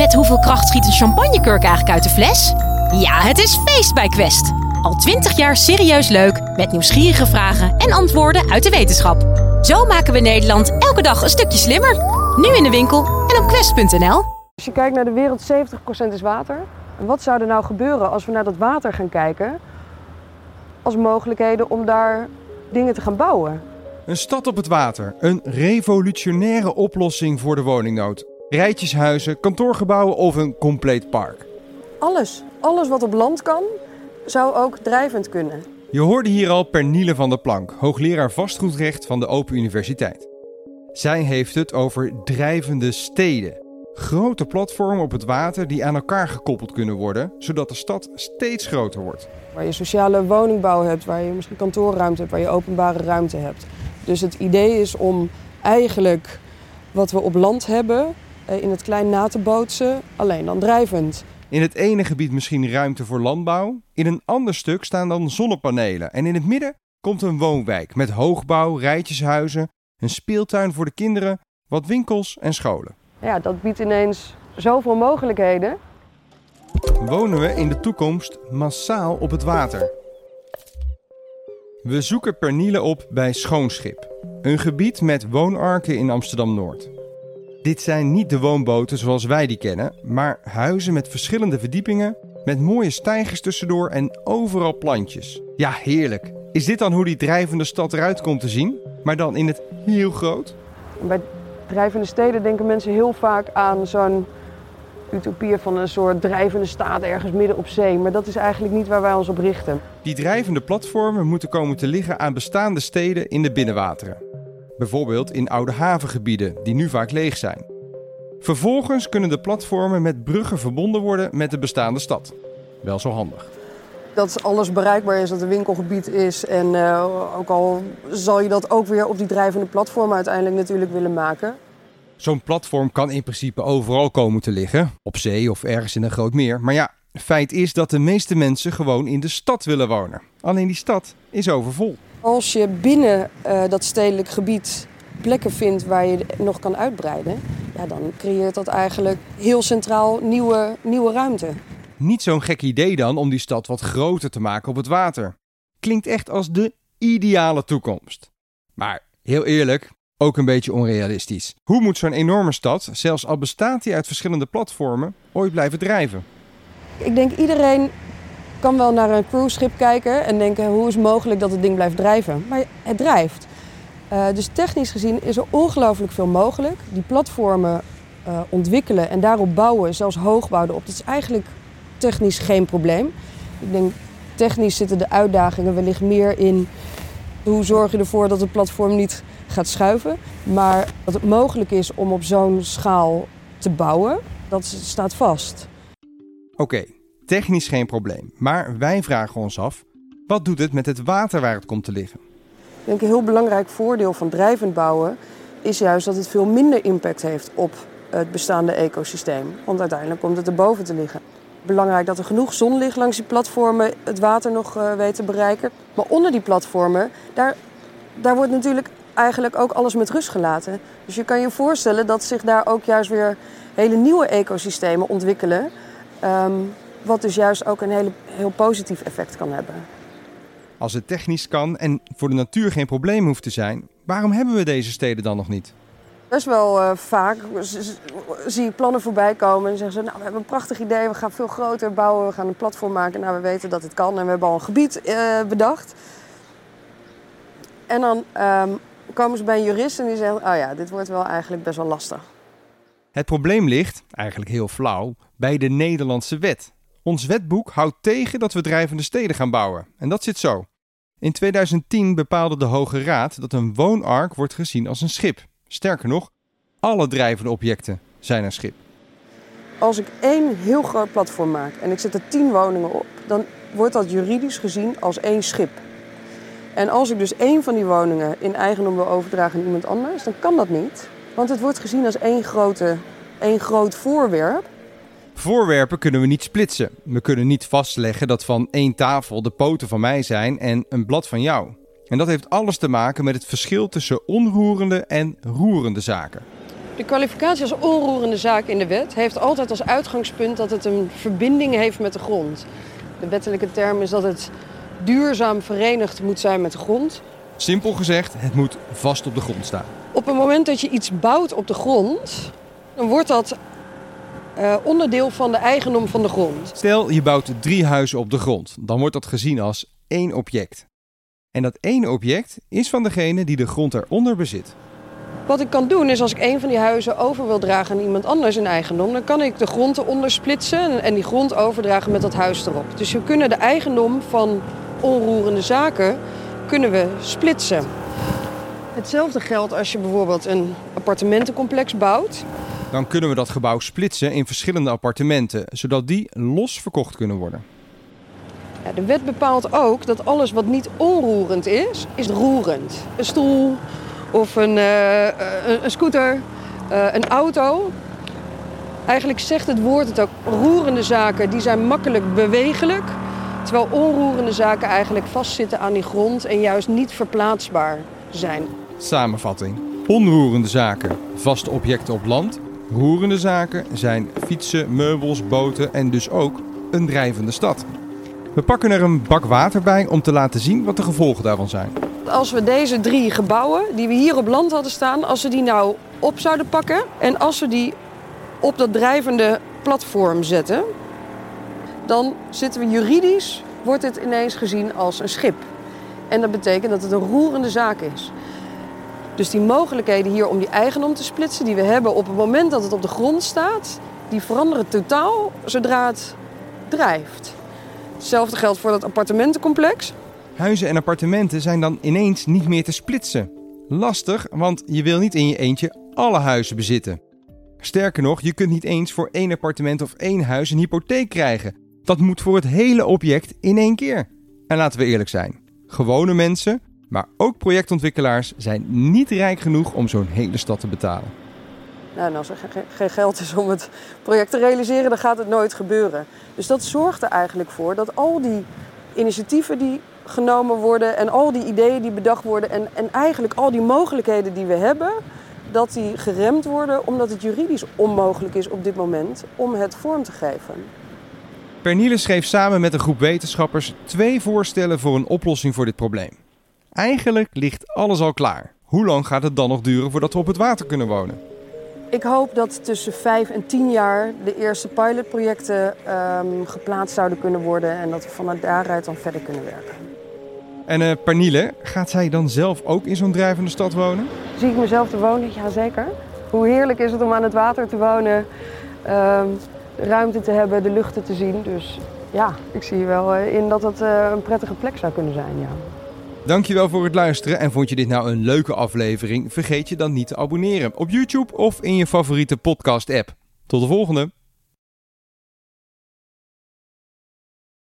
Met hoeveel kracht schiet een champagnekurk eigenlijk uit de fles? Ja, het is feest bij Quest. Al twintig jaar serieus leuk, met nieuwsgierige vragen en antwoorden uit de wetenschap. Zo maken we Nederland elke dag een stukje slimmer. Nu in de winkel en op quest.nl. Als je kijkt naar de wereld, 70% is water. En wat zou er nou gebeuren als we naar dat water gaan kijken als mogelijkheden om daar dingen te gaan bouwen? Een stad op het water. Een revolutionaire oplossing voor de woningnood. Rijtjeshuizen, kantoorgebouwen of een compleet park. Alles, alles wat op land kan, zou ook drijvend kunnen. Je hoorde hier al Perniele van der Plank, hoogleraar vastgoedrecht van de Open Universiteit. Zij heeft het over drijvende steden. Grote platformen op het water die aan elkaar gekoppeld kunnen worden, zodat de stad steeds groter wordt. Waar je sociale woningbouw hebt, waar je misschien kantoorruimte hebt, waar je openbare ruimte hebt. Dus het idee is om eigenlijk wat we op land hebben in het klein na te bootsen, alleen dan drijvend. In het ene gebied misschien ruimte voor landbouw, in een ander stuk staan dan zonnepanelen en in het midden komt een woonwijk met hoogbouw, rijtjeshuizen, een speeltuin voor de kinderen, wat winkels en scholen. Ja, dat biedt ineens zoveel mogelijkheden. Wonen we in de toekomst massaal op het water? We zoeken Perniele op bij Schoonschip, een gebied met woonarken in Amsterdam-Noord. Dit zijn niet de woonboten zoals wij die kennen, maar huizen met verschillende verdiepingen, met mooie stijgers tussendoor en overal plantjes. Ja, heerlijk. Is dit dan hoe die drijvende stad eruit komt te zien, maar dan in het heel groot? Bij drijvende steden denken mensen heel vaak aan zo'n utopie van een soort drijvende staat ergens midden op zee. Maar dat is eigenlijk niet waar wij ons op richten. Die drijvende platformen moeten komen te liggen aan bestaande steden in de binnenwateren. Bijvoorbeeld in oude havengebieden die nu vaak leeg zijn. Vervolgens kunnen de platformen met bruggen verbonden worden met de bestaande stad. Wel zo handig. Dat alles bereikbaar is, dat er winkelgebied is. En uh, ook al zal je dat ook weer op die drijvende platformen uiteindelijk natuurlijk willen maken. Zo'n platform kan in principe overal komen te liggen, op zee of ergens in een groot meer. Maar ja, feit is dat de meeste mensen gewoon in de stad willen wonen. Alleen die stad is overvol. Als je binnen uh, dat stedelijk gebied plekken vindt waar je nog kan uitbreiden, ja, dan creëert dat eigenlijk heel centraal nieuwe, nieuwe ruimte. Niet zo'n gek idee dan om die stad wat groter te maken op het water. Klinkt echt als de ideale toekomst. Maar heel eerlijk, ook een beetje onrealistisch. Hoe moet zo'n enorme stad, zelfs al bestaat die uit verschillende platformen, ooit blijven drijven? Ik denk iedereen kan wel naar een cruiseschip kijken en denken hoe is het mogelijk dat het ding blijft drijven. Maar het drijft. Uh, dus technisch gezien is er ongelooflijk veel mogelijk. Die platformen uh, ontwikkelen en daarop bouwen, zelfs hoogbouw erop, dat is eigenlijk technisch geen probleem. Ik denk technisch zitten de uitdagingen wellicht meer in hoe zorg je ervoor dat het platform niet gaat schuiven. Maar dat het mogelijk is om op zo'n schaal te bouwen, dat staat vast. Oké, technisch geen probleem. Maar wij vragen ons af, wat doet het met het water waar het komt te liggen? Ik denk een heel belangrijk voordeel van drijvend bouwen is juist dat het veel minder impact heeft op het bestaande ecosysteem. Want uiteindelijk komt het erboven te liggen. Belangrijk dat er genoeg zon ligt langs die platformen, het water nog uh, weet te bereiken. Maar onder die platformen, daar, daar wordt natuurlijk eigenlijk ook alles met rust gelaten. Dus je kan je voorstellen dat zich daar ook juist weer hele nieuwe ecosystemen ontwikkelen. Um, wat dus juist ook een hele, heel positief effect kan hebben. Als het technisch kan en voor de natuur geen probleem hoeft te zijn, waarom hebben we deze steden dan nog niet? Best wel uh, vaak zie ik plannen voorbij komen en zeggen ze: Nou, we hebben een prachtig idee, we gaan veel groter bouwen, we gaan een platform maken. Nou, we weten dat het kan en we hebben al een gebied uh, bedacht. En dan um, komen ze bij een jurist en die zegt: Oh ja, dit wordt wel eigenlijk best wel lastig. Het probleem ligt, eigenlijk heel flauw, bij de Nederlandse wet. Ons wetboek houdt tegen dat we drijvende steden gaan bouwen. En dat zit zo. In 2010 bepaalde de Hoge Raad dat een woonark wordt gezien als een schip. Sterker nog, alle drijvende objecten zijn een schip. Als ik één heel groot platform maak en ik zet er tien woningen op, dan wordt dat juridisch gezien als één schip. En als ik dus één van die woningen in eigendom wil overdragen aan iemand anders, dan kan dat niet. Want het wordt gezien als één, grote, één groot voorwerp. Voorwerpen kunnen we niet splitsen. We kunnen niet vastleggen dat van één tafel de poten van mij zijn en een blad van jou. En dat heeft alles te maken met het verschil tussen onroerende en roerende zaken. De kwalificatie als onroerende zaak in de wet heeft altijd als uitgangspunt dat het een verbinding heeft met de grond. De wettelijke term is dat het duurzaam verenigd moet zijn met de grond. Simpel gezegd, het moet vast op de grond staan. Op het moment dat je iets bouwt op de grond, dan wordt dat uh, onderdeel van de eigendom van de grond. Stel, je bouwt drie huizen op de grond. Dan wordt dat gezien als één object. En dat één object is van degene die de grond eronder bezit. Wat ik kan doen is als ik een van die huizen over wil dragen aan iemand anders in eigendom, dan kan ik de grond eronder splitsen en die grond overdragen met dat huis erop. Dus we kunnen de eigendom van onroerende zaken kunnen we splitsen. Hetzelfde geldt als je bijvoorbeeld een appartementencomplex bouwt. Dan kunnen we dat gebouw splitsen in verschillende appartementen, zodat die los verkocht kunnen worden. Ja, de wet bepaalt ook dat alles wat niet onroerend is, is roerend. Een stoel of een, uh, een, scooter, uh, een auto. Eigenlijk zegt het woord het ook. Roerende zaken die zijn makkelijk bewegelijk. Terwijl onroerende zaken eigenlijk vastzitten aan die grond en juist niet verplaatsbaar zijn. Samenvatting. Onroerende zaken, vaste objecten op land. Roerende zaken zijn fietsen, meubels, boten en dus ook een drijvende stad. We pakken er een bak water bij om te laten zien wat de gevolgen daarvan zijn. Als we deze drie gebouwen die we hier op land hadden staan, als we die nou op zouden pakken en als we die op dat drijvende platform zetten, dan zitten we juridisch, wordt het ineens gezien als een schip. En dat betekent dat het een roerende zaak is. Dus die mogelijkheden hier om die eigendom te splitsen die we hebben op het moment dat het op de grond staat, die veranderen totaal zodra het drijft. Hetzelfde geldt voor dat appartementencomplex. Huizen en appartementen zijn dan ineens niet meer te splitsen. Lastig, want je wil niet in je eentje alle huizen bezitten. Sterker nog, je kunt niet eens voor één appartement of één huis een hypotheek krijgen. Dat moet voor het hele object in één keer. En laten we eerlijk zijn: gewone mensen, maar ook projectontwikkelaars zijn niet rijk genoeg om zo'n hele stad te betalen. Nou, en als er geen geld is om het project te realiseren, dan gaat het nooit gebeuren. Dus dat zorgt er eigenlijk voor dat al die initiatieven die genomen worden en al die ideeën die bedacht worden en, en eigenlijk al die mogelijkheden die we hebben, dat die geremd worden omdat het juridisch onmogelijk is op dit moment om het vorm te geven. Pernille schreef samen met een groep wetenschappers twee voorstellen voor een oplossing voor dit probleem. Eigenlijk ligt alles al klaar. Hoe lang gaat het dan nog duren voordat we op het water kunnen wonen? Ik hoop dat tussen vijf en tien jaar de eerste pilotprojecten um, geplaatst zouden kunnen worden en dat we vanuit daaruit dan verder kunnen werken. En uh, Pernille, gaat zij dan zelf ook in zo'n drijvende stad wonen? Zie ik mezelf te wonen? Jazeker. Hoe heerlijk is het om aan het water te wonen, um, ruimte te hebben, de luchten te zien. Dus ja, ik zie wel uh, in dat het uh, een prettige plek zou kunnen zijn. Ja. Dankjewel voor het luisteren en vond je dit nou een leuke aflevering? Vergeet je dan niet te abonneren op YouTube of in je favoriete podcast app. Tot de volgende!